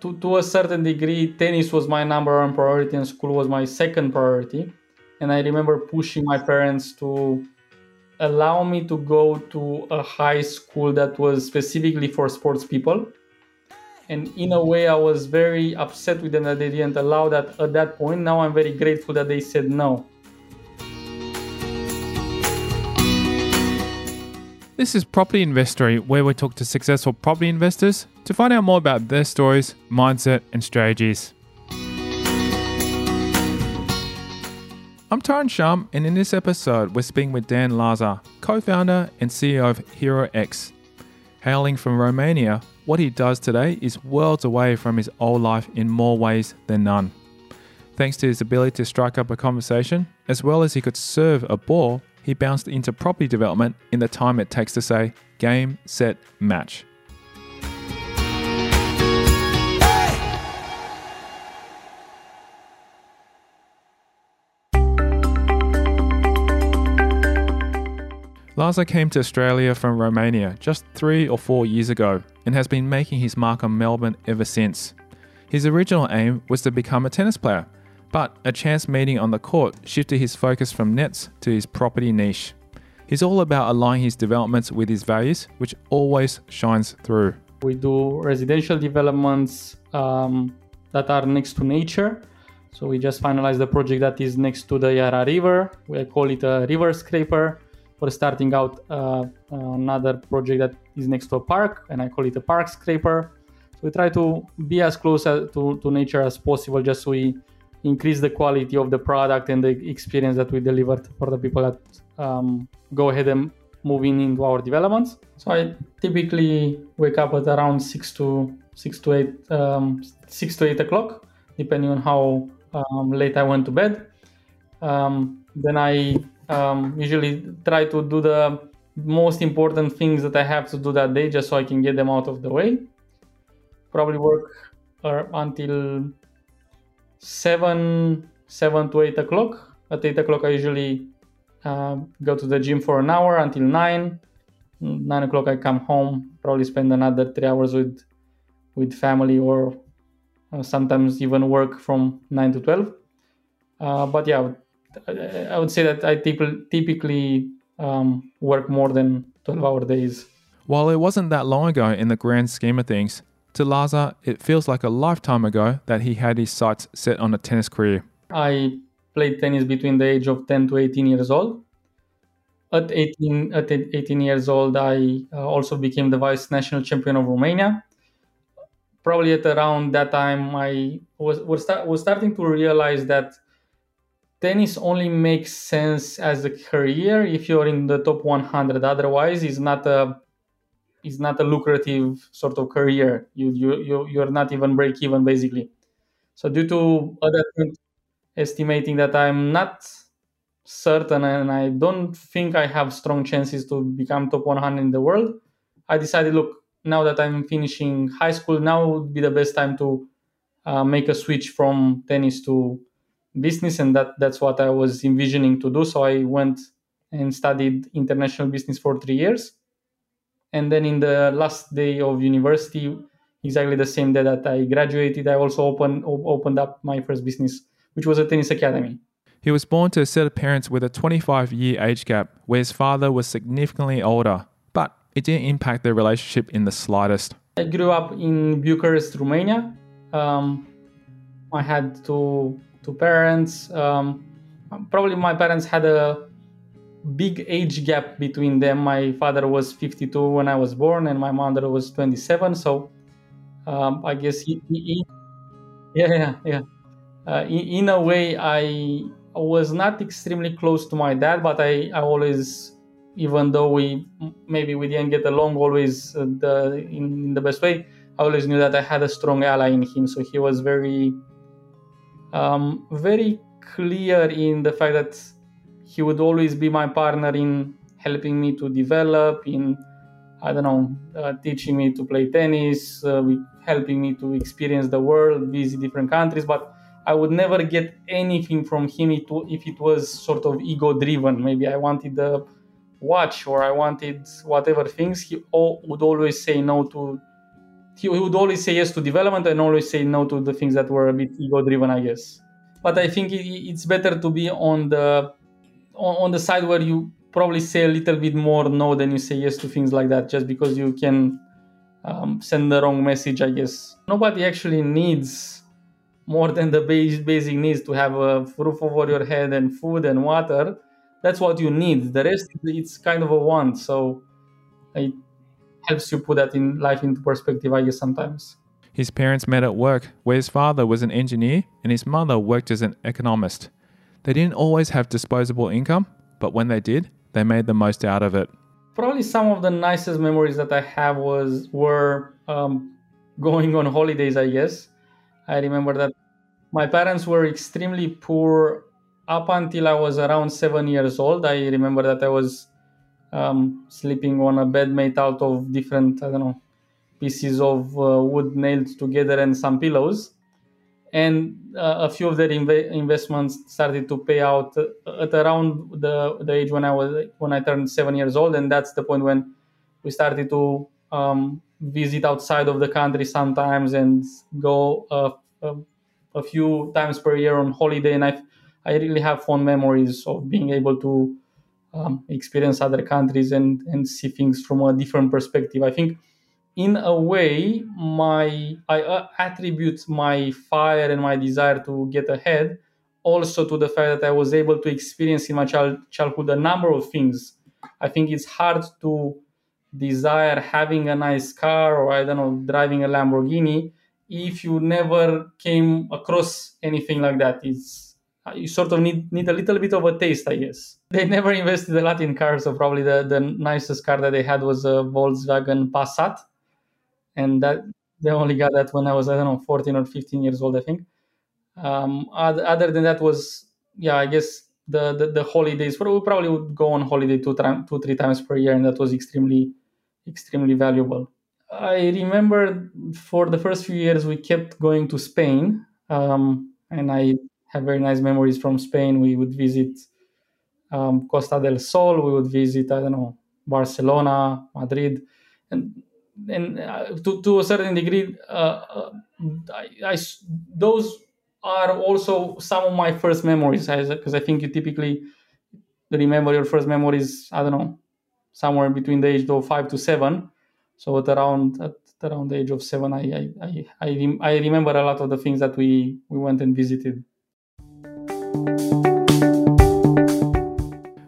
to, to a certain degree, tennis was my number one priority and school was my second priority. And I remember pushing my parents to allow me to go to a high school that was specifically for sports people. And in a way, I was very upset with them that they didn't allow that at that point. Now I'm very grateful that they said no. This is Property Investory, where we talk to successful property investors to find out more about their stories, mindset, and strategies. I'm Tyron Shum, and in this episode, we're speaking with Dan Lazar, co founder and CEO of HeroX. Hailing from Romania, what he does today is worlds away from his old life in more ways than none. Thanks to his ability to strike up a conversation, as well as he could serve a ball he bounced into property development in the time it takes to say game, set, match. Lazar came to Australia from Romania just three or four years ago and has been making his mark on Melbourne ever since. His original aim was to become a tennis player, but a chance meeting on the court shifted his focus from nets to his property niche. He's all about aligning his developments with his values, which always shines through. We do residential developments um, that are next to nature. So we just finalized the project that is next to the Yarra River. We call it a river scraper. We're starting out uh, another project that is next to a park, and I call it a park scraper. So we try to be as close to, to nature as possible, just so we increase the quality of the product and the experience that we delivered for the people that um, go ahead and moving into our developments. So I typically wake up at around six to six to eight um, six to eight o'clock, depending on how um, late I went to bed. Um, then I um, usually try to do the most important things that I have to do that day, just so I can get them out of the way. Probably work uh, until seven seven to eight o'clock. At eight o'clock, I usually uh, go to the gym for an hour until nine. Nine o'clock, I come home. Probably spend another three hours with with family, or uh, sometimes even work from nine to twelve. Uh, but yeah, I would say that I typically um, work more than twelve hour days. While it wasn't that long ago in the grand scheme of things, to Lazar, it feels like a lifetime ago that he had his sights set on a tennis career. I played tennis between the age of 10 to 18 years old. At 18, at 18 years old, I uh, also became the vice national champion of Romania. Probably at around that time, I was was, start, was starting to realize that tennis only makes sense as a career if you're in the top 100. Otherwise, it's not a is not a lucrative sort of career. You you you you're not even break even basically. So due to other things, estimating that I'm not certain and I don't think I have strong chances to become top 100 in the world, I decided, look, now that I'm finishing high school, now would be the best time to uh, make a switch from tennis to business, and that that's what I was envisioning to do. So I went and studied international business for three years and then in the last day of university exactly the same day that i graduated i also opened opened up my first business which was a tennis academy. He was born to a set of parents with a 25 year age gap where his father was significantly older but it didn't impact their relationship in the slightest. I grew up in bucharest romania. Um, i had two two parents. Um, probably my parents had a big age gap between them. My father was 52 when I was born, and my mother was 27. So um, I guess, he, he, yeah, yeah, yeah. Uh, in, in, a way, I was not extremely close to my dad, but I, I always, even though we maybe we didn't get along always uh, the, in, in the best way, I always knew that I had a strong ally in him. So he was very, um, very clear in the fact that he would always be my partner in helping me to develop in i don't know uh, teaching me to play tennis uh, helping me to experience the world visit different countries but i would never get anything from him if it was sort of ego driven maybe i wanted the watch or i wanted whatever things he would always say no to he would always say yes to development and always say no to the things that were a bit ego driven, I guess. But I think it's better to be on the on the side where you probably say a little bit more no than you say yes to things like that, just because you can um, send the wrong message, I guess. Nobody actually needs more than the basic needs to have a roof over your head and food and water. That's what you need. The rest, it's kind of a want. So it helps you put that in life into perspective, I guess, sometimes. His parents met at work, where his father was an engineer and his mother worked as an economist. They didn't always have disposable income, but when they did, they made the most out of it. Probably some of the nicest memories that I have was were um, going on holidays. I guess I remember that my parents were extremely poor up until I was around seven years old. I remember that I was um, sleeping on a bed made out of different I don't know pieces of uh, wood nailed together and some pillows and uh, a few of their inv- investments started to pay out at around the, the age when I was when I turned seven years old, and that's the point when we started to um, visit outside of the country sometimes and go uh, a, a, few times per year on holiday. And I I really have fond memories of being able to um, experience other countries and and see things from a different perspective. I think in a way my i uh, attribute my fire and my desire to get ahead also to the fact that i was able to experience in my child, childhood a number of things. I think it's hard to desire having a nice car or i don't know driving a lamborghini if you never came across anything like that. It's uh, you sort of need, need a little bit of a taste i guess. They never invested a lot in cars so probably the, the nicest car that they had was a volkswagen passat and that they only got that when I was I don't know 14 or 15 years old I think. Um, other, than that was yeah I guess the the, the holidays we probably would go on holiday two two three times per year and that was extremely extremely valuable. I remember for the first few years we kept going to Spain um, and I have very nice memories from Spain. We would visit um, Costa del Sol. We would visit I don't know Barcelona, Madrid, and and uh, to, to a certain degree, uh, uh, I, I, those are also some of my first memories because I think you typically remember your first memories, I don't know, somewhere between the age of five to seven. So at around at around the age of seven, I I, I, I, I remember a lot of the things that we, we went and visited.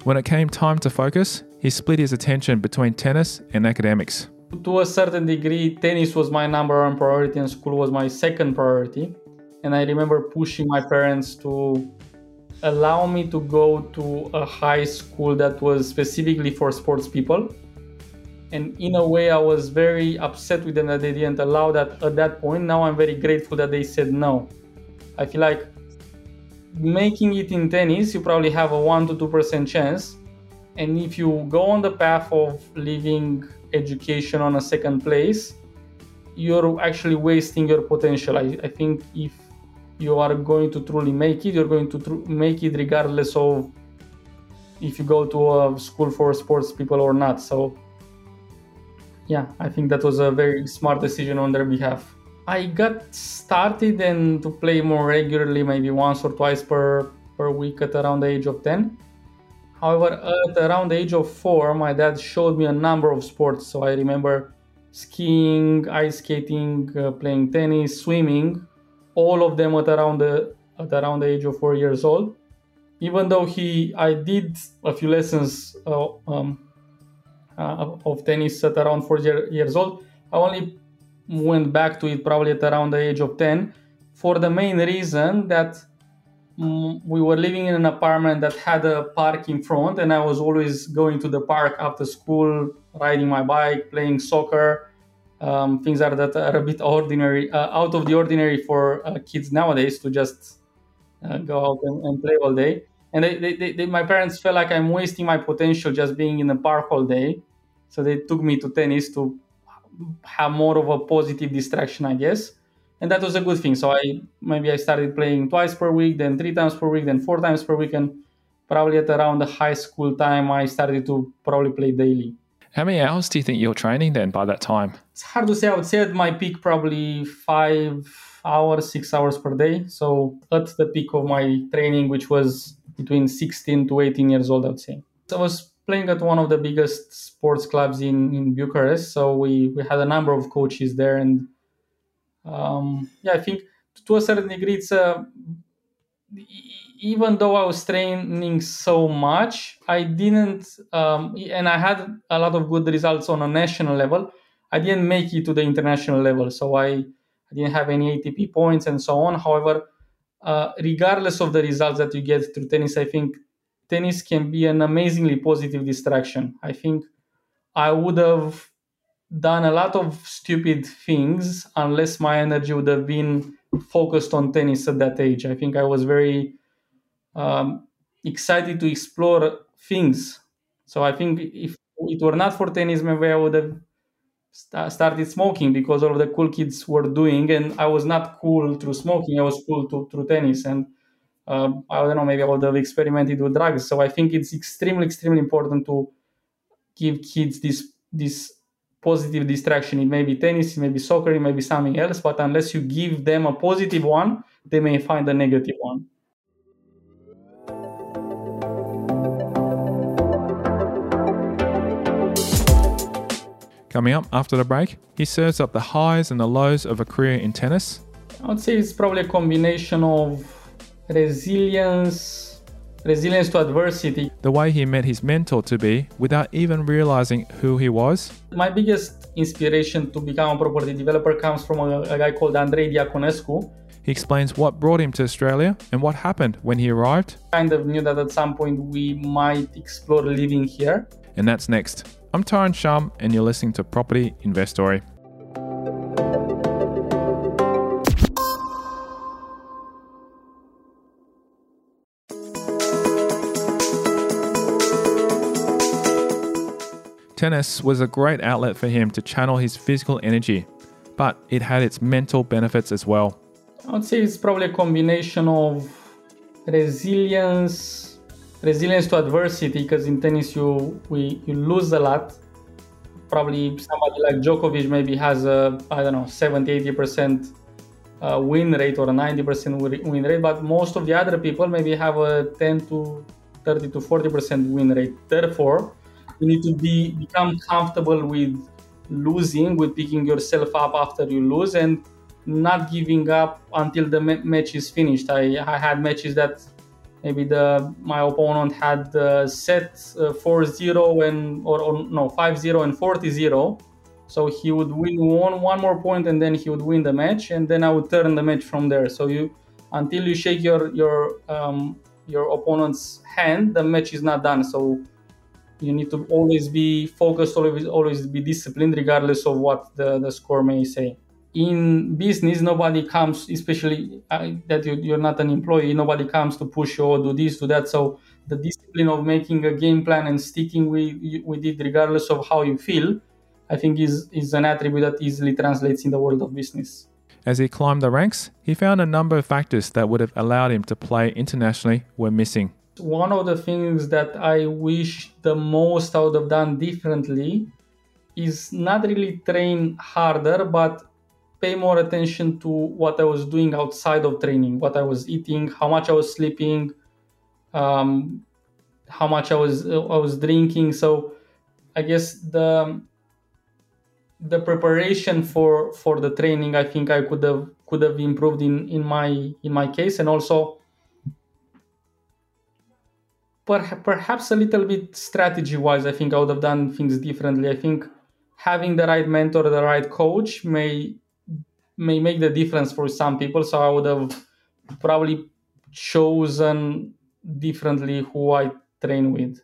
When it came time to focus, he split his attention between tennis and academics to a certain degree, tennis was my number one priority and school was my second priority. And I remember pushing my parents to allow me to go to a high school that was specifically for sports people. And in a way, I was very upset with them that they didn't allow that at that point. Now I'm very grateful that they said no. I feel like making it in tennis, you probably have a 1 to 2% chance. And if you go on the path of living education on a second place, you're actually wasting your potential. I, I think if you are going to truly make it, you're going to tr- make it regardless of if you go to a school for sports people or not. So, yeah, I think that was a very smart decision on their behalf. I got started and to play more regularly, maybe once or twice per, per week at around the age of 10 However, at around the age of four, my dad showed me a number of sports. So I remember skiing, ice skating, uh, playing tennis, swimming, all of them at around the at around the age of four years old. Even though he, I did a few lessons uh, um, uh, of tennis at around four year, years old. I only went back to it probably at around the age of ten, for the main reason that we were living in an apartment that had a park in front and i was always going to the park after school riding my bike playing soccer um, things are that are a bit ordinary uh, out of the ordinary for uh, kids nowadays to just uh, go out and, and, play all day. And they, they, they, my parents felt like i'm wasting my potential just being in the park all day. So they took me to tennis to have more of a positive distraction i guess and that was a good thing. So I maybe I started playing twice per week, then three times per week, then four times per week, and probably at around the high school time I started to probably play daily. How many hours do you think you're training then by that time? It's hard to say. I would say at my peak, probably five hours, six hours per day. So at the peak of my training, which was between 16 to 18 years old, I would say. So I was playing at one of the biggest sports clubs in, in Bucharest. So we, we had a number of coaches there. And um, yeah, I think to a certain degree, it's a even though I was training so much, I didn't, um, and I had a lot of good results on a national level. I didn't make it to the international level, so I, I didn't have any ATP points and so on. However, uh, regardless of the results that you get through tennis, I think tennis can be an amazingly positive distraction. I think I would have done a lot of stupid things unless my energy would have been focused on tennis at that age. I think I was very um, excited to explore things. So I think if it were not for tennis, maybe I would have st- started smoking because all the cool kids were doing, and I was not cool through smoking. I was cool to, through tennis, and um, I don't know, maybe I would have experimented with drugs. So I think it's extremely, extremely important to give kids this this positive distraction. It may be tennis, it may be soccer, it may be something else, but unless you give them a positive one, they may find a negative one. Coming up after the break, he serves up the highs and the lows of a career in tennis. I would say it's probably a combination of resilience, resilience to adversity. The way he met his mentor to be without even realizing who he was. My biggest inspiration to become a property developer comes from a, a guy called Andrei Diaconescu. He explains what brought him to Australia and what happened when he arrived. Kind of knew that at some point we might explore living here. And that's next. I'm Tyron Shum, and you're listening to Property Investory. Tennis was a great outlet for him to channel his physical energy, but it had its mental benefits as well. I would say it's probably a combination of resilience, resilience to adversity, because in tennis you we you lose a lot. Probably somebody like Djokovic maybe has a I don't know 70 80 percent uh, win rate or a 90 percent win rate, but most of the other people maybe have a 10 to 30 to 40 percent win rate. Therefore, you need to be become comfortable with losing, with picking yourself up after you lose, and not giving up until the match is finished. I, I had matches that maybe the my opponent had uh, set uh, 4-0 and or, or no 5-0 and 40-0 so he would win one one more point and then he would win the match and then i would turn the match from there. So you until you shake your your um, your opponent's hand the match is not done. So you need to always be focused always always be disciplined regardless of what the, the score may say. In business nobody comes especially that you, you're not an employee nobody comes to push you or do this do that. So the discipline of making a game plan and sticking with, with it regardless of how you feel i think is, is an attribute that easily translates in the world of business. As he climbed the ranks he found a number of factors that would have allowed him to play internationally were missing one of the things that i wish the most i would have done differently is not really train harder but pay more attention to what I was doing outside of training, what I was eating, how much I was sleeping, um, how much I was I was drinking. So I guess the the preparation for for the training, I think I could have could have improved in in my in my case, and also perhaps a little bit strategy wise. I think I would have done things differently. I think having the right mentor, the right coach may may make the difference for some people. So I would have probably chosen differently who I train with.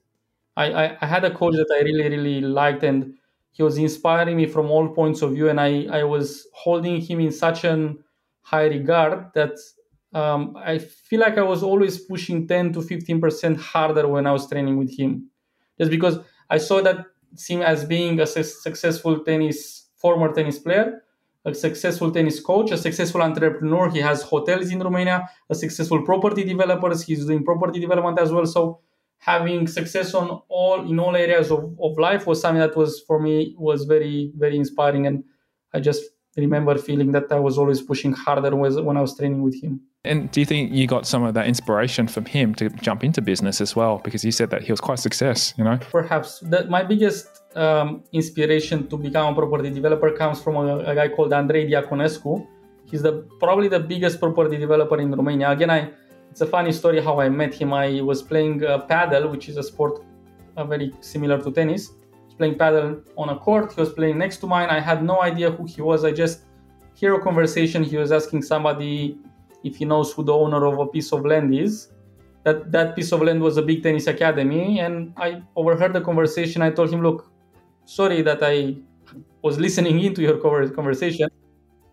I, I, I, had a coach that I really, really liked, and he was inspiring me from all points of view. And I, I was holding him in such an high regard that um, I feel like I was always pushing 10 to 15% harder when I was training with him. Just because I saw that him as being a su- successful tennis, former tennis player, a successful tennis coach, a successful entrepreneur. He has hotels in Romania, a successful property developer. He's doing property development as well. So having success on all in all areas of, of life was something that was for me was very very inspiring and i just remember feeling that i was always pushing harder when i was training with him and do you think you got some of that inspiration from him to jump into business as well because you said that he was quite success you know perhaps that my biggest um, inspiration to become a property developer comes from a, a guy called andrei diaconescu he's the probably the biggest property developer in romania again i it's a funny story how I met him. I was playing uh, padel, which is a sport uh, very similar to tennis. I was playing padel on a court. He was playing next to mine. I had no idea who he was. I just hear a conversation. He was asking somebody if he knows who the owner of a piece of land is. That that piece of land was a big tennis academy, and I overheard the conversation. I told him, "Look, sorry that I was listening into your conversation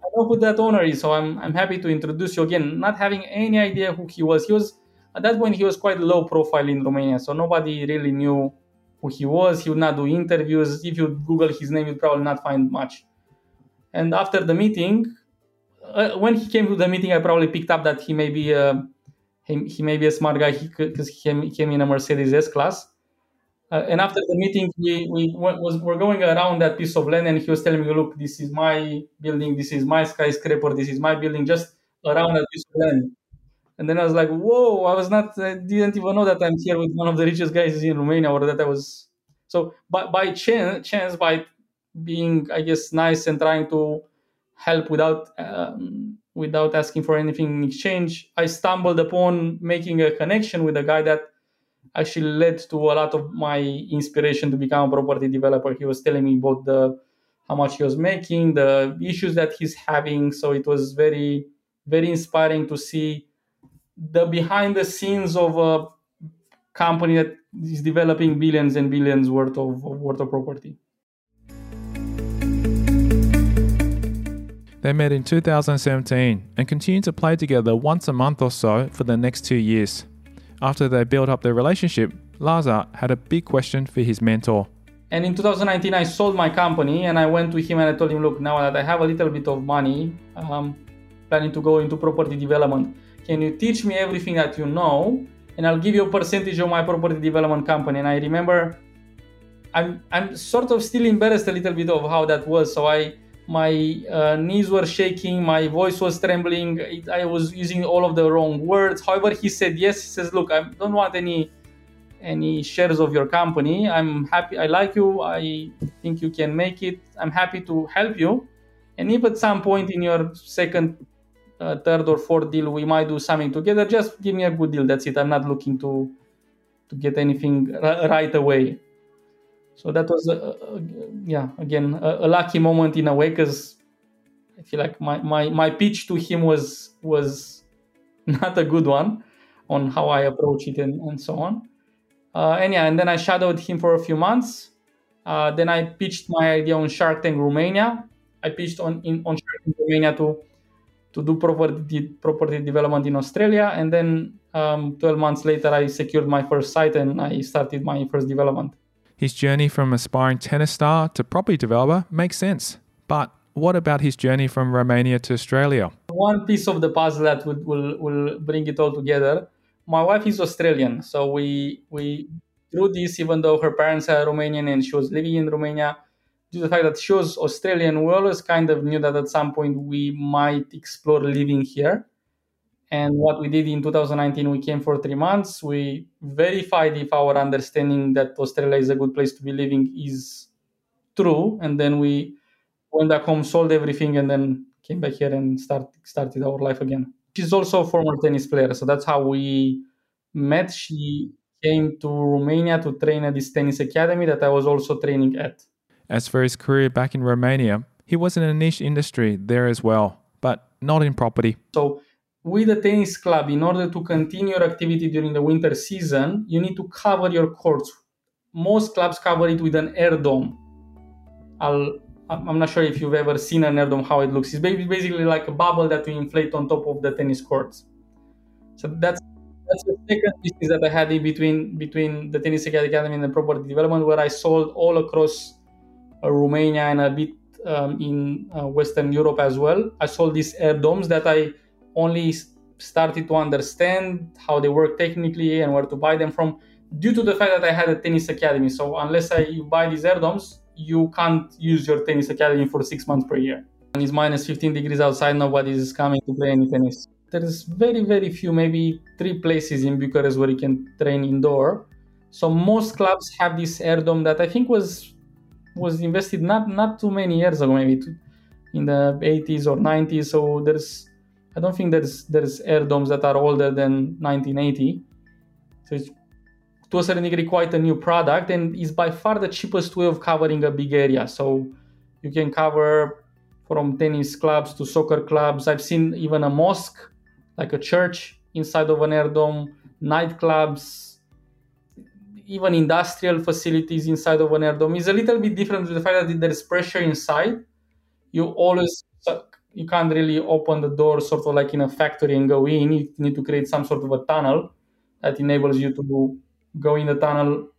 I know who that owner is, so I'm I'm happy to introduce you again. Not having any idea who he was. He was at that point he was quite low profile in Romania, so nobody really knew who he was. He would not do interviews. If you Google his name, you'd probably not find much. And after the meeting, uh, when he came to the meeting, I probably picked up that he may be a, he, he may be a smart guy because he, came, he came in a Mercedes S class. Uh, and after the meeting, we, we was we're going around that piece of land, and he was telling me, "Look, this is my building, this is my skyscraper, this is my building, just around that piece of land." And then I was like, "Whoa!" I was not, I didn't even know that I'm here with one of the richest guys in Romania, or that I was. So, by by chance, chance by being, I guess, nice and trying to help without um, without asking for anything in exchange, I stumbled upon making a connection with a guy that actually led to a lot of my inspiration to become a property developer. He was telling me about the how much he was making, the issues that he's having. So it was very, very inspiring to see the behind the scenes of a company that is developing billions and billions worth of, of worth of property. They met in 2017 and continued to play together once a month or so for the next two years. After they built up their relationship, Lazar had a big question for his mentor. And in 2019, I sold my company and I went to him and I told him, look, now that I have a little bit of money, um, planning to go into property development, can you teach me everything that you know? And I'll give you a percentage of my property development company. And I remember I'm, I'm sort of still embarrassed a little bit of how that was. So I my uh, knees were shaking, my voice was trembling, I was using all of the wrong words. However, he said yes. He says, "Look, I don't want any any shares of your company. I'm happy. I like you. I think you can make it. I'm happy to help you. And if at some point in your second, uh, third, or fourth deal we might do something together, just give me a good deal. That's it. I'm not looking to to get anything r- right away." So that was, a, a, yeah, again, a, a, lucky moment in a way because I feel like my, my, my pitch to him was was not a good one on how I approach it and, and so on. Uh, and yeah, and then I shadowed him for a few months. Uh, then I pitched my idea on Shark Tank Romania. I pitched on in, on Shark Tank Romania to to do property property development in Australia, and then um, 12 months later, I secured my first site and I started my first development. His journey from aspiring tennis star to property developer makes sense. But what about his journey from Romania to Australia? One piece of the puzzle that will, will, will bring it all together. My wife is Australian, so we we through this, even though her parents are Romanian and she was living in Romania, due to the fact that she was Australian, we always kind of knew that at some point we might explore living here. And what we did in 2019, we came for three months. We verified if our understanding that Australia is a good place to be living is true. And then we went back home, sold everything, and then came back here and start, started our life again. She's also a former tennis player. So that's how we met. She came to Romania to train at this tennis academy that I was also training at. As for his career back in Romania, he was in a niche industry there as well, but not in property. So with a tennis club, in order to continue your activity during the winter season, you need to cover your courts. Most clubs cover it with an air dome. I'll, I'm not sure if you've ever seen an air dome, how it looks. It's basically like a bubble that we inflate on top of the tennis courts. So that's that's the second business that I had in between between the tennis academy and the property development, where I sold all across uh, Romania and a bit um, in uh, Western Europe as well. I sold these air domes that I only started to understand how they work technically and where to buy them from due to the fact that I had a tennis academy. So unless I buy these airdomes, you can't use your tennis academy for six months per year. And it's minus 15 degrees outside, nobody is coming to play any tennis. There's very, very few, maybe three places in Bucharest where you can train indoor. So most clubs have this airdome that I think was was invested not not too many years ago, maybe in the 80s or 90s. So there's I don't think there's there's airdomes that are older than 1980. So it's to a certain degree quite a new product and is by far the cheapest way of covering a big area. So you can cover from tennis clubs to soccer clubs. I've seen even a mosque, like a church inside of an airdome, nightclubs, even industrial facilities inside of an airdome. Is a little bit different with the fact that there's pressure inside. You always you can't really open the door sort of like in a factory and go in. You need to create some sort of a tunnel that enables you to go in the tunnel,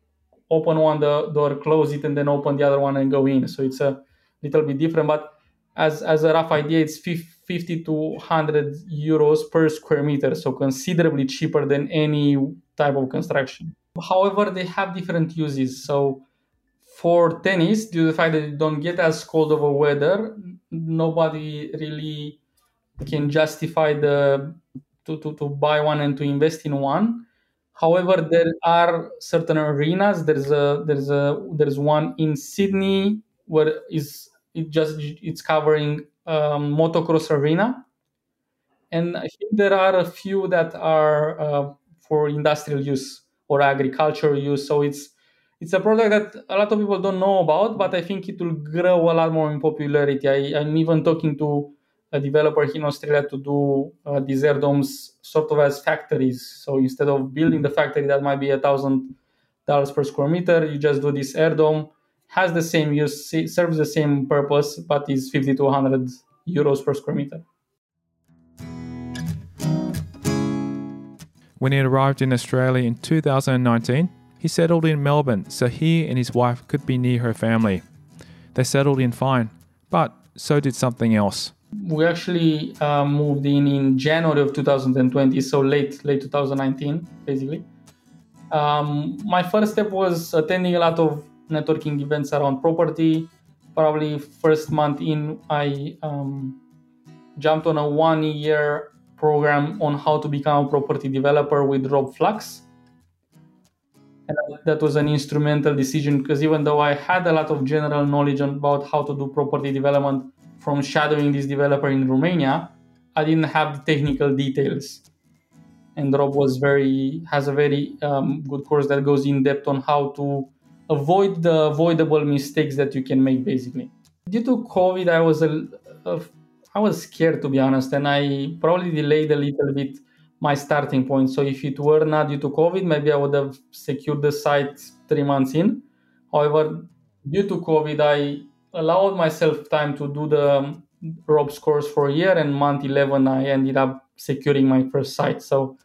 open one the door, close it, and then open the other one and go in. So it's a little bit different. But as as a rough idea, it's 50 to 100 euros per square meter, so considerably cheaper than any type of construction. However, they have different uses. So for tennis, due to the fact that you don't get as cold of a weather, nobody really can justify the to, to, to buy one and to invest in one. However, there are certain arenas. There's a there's a there's one in Sydney where is it just it's covering um, motocross arena, and I think there are a few that are uh, for industrial use or agricultural use. So it's it's a product that a lot of people don't know about, but I think it will grow a lot more in popularity. I, I'm even talking to a developer in Australia to do uh, these air domes sort of as factories. So instead of building the factory that might be a thousand dollars per square meter, you just do this air dome. Has the same use, serves the same purpose, but is 50 to 100 euros per square meter. When it arrived in Australia in 2019, he settled in Melbourne so he and his wife could be near her family. They settled in fine, but so did something else we actually uh, moved in in January of 2020, so late late 2019, basically. Um, my first step was attending a lot of networking events around property. Probably first month in, I um, jumped on a one-year program on how to become a property developer with Rob Flux. And that was an instrumental decision because even though I had a lot of general knowledge about how to do property development, from shadowing this developer in Romania, I didn't have the technical details. And Rob was very has a very um, good course that goes in depth on how to avoid the avoidable mistakes that you can make. Basically, due to COVID, I was a, a I was scared to be honest, and I probably delayed a little bit my starting point. So if it were not due to COVID, maybe I would have secured the site three months in. However, due to COVID, I allowed myself time to do the um, Rob's course for a year, and month 11, I ended up securing my first site. So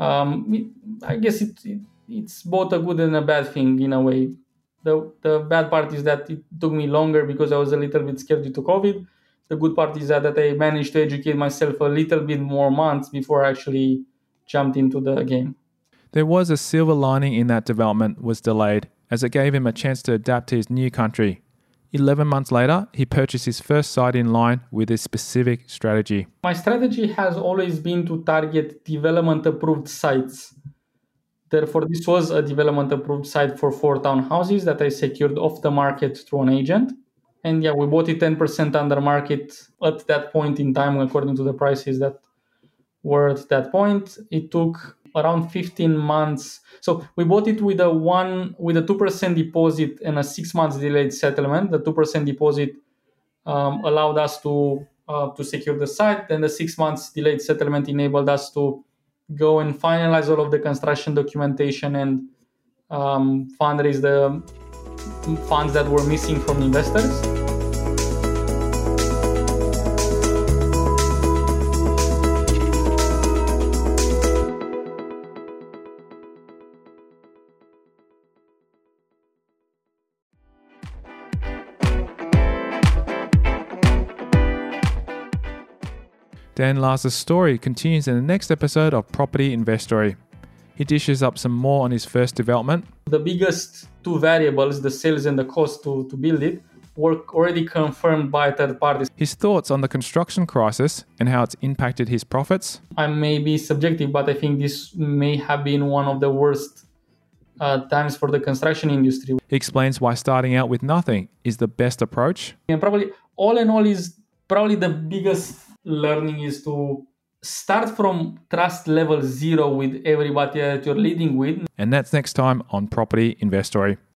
um, it, I guess it, it, it's both a good and a bad thing in a way. The, the bad part is that it took me longer because I was a little bit scared due to COVID. The good part is that, that I managed to educate myself a little bit more months before I actually jumped into the game. There was a silver lining in that development was delayed as it gave him a chance to adapt to his new country 11 months later, he purchased his first site in line with a specific strategy. My strategy has always been to target development approved sites. Therefore, this was a development approved site for four townhouses that I secured off the market through an agent. And yeah, we bought it 10% under market at that point in time, according to the prices that were at that point. It took around 15 months. So we bought it with a one with a two percent deposit and a six months delayed settlement. The two percent deposit um, allowed us to uh, to secure the site. Then the six months delayed settlement enabled us to go and finalize all of the construction documentation and um, fundraise the funds that were missing from investors. Dan Lazar's story continues in the next episode of Property Investory. He dishes up some more on his first development. The biggest two variables, the sales and the cost to, to build it, were already confirmed by third parties. His thoughts on the construction crisis and how it's impacted his profits. I may be subjective, but I think this may have been one of the worst uh, times for the construction industry. He explains why starting out with nothing is the best approach. And probably all in all is probably the biggest learning is to start from trust level zero with everybody that you're leading with. And that's next time on Property Investory.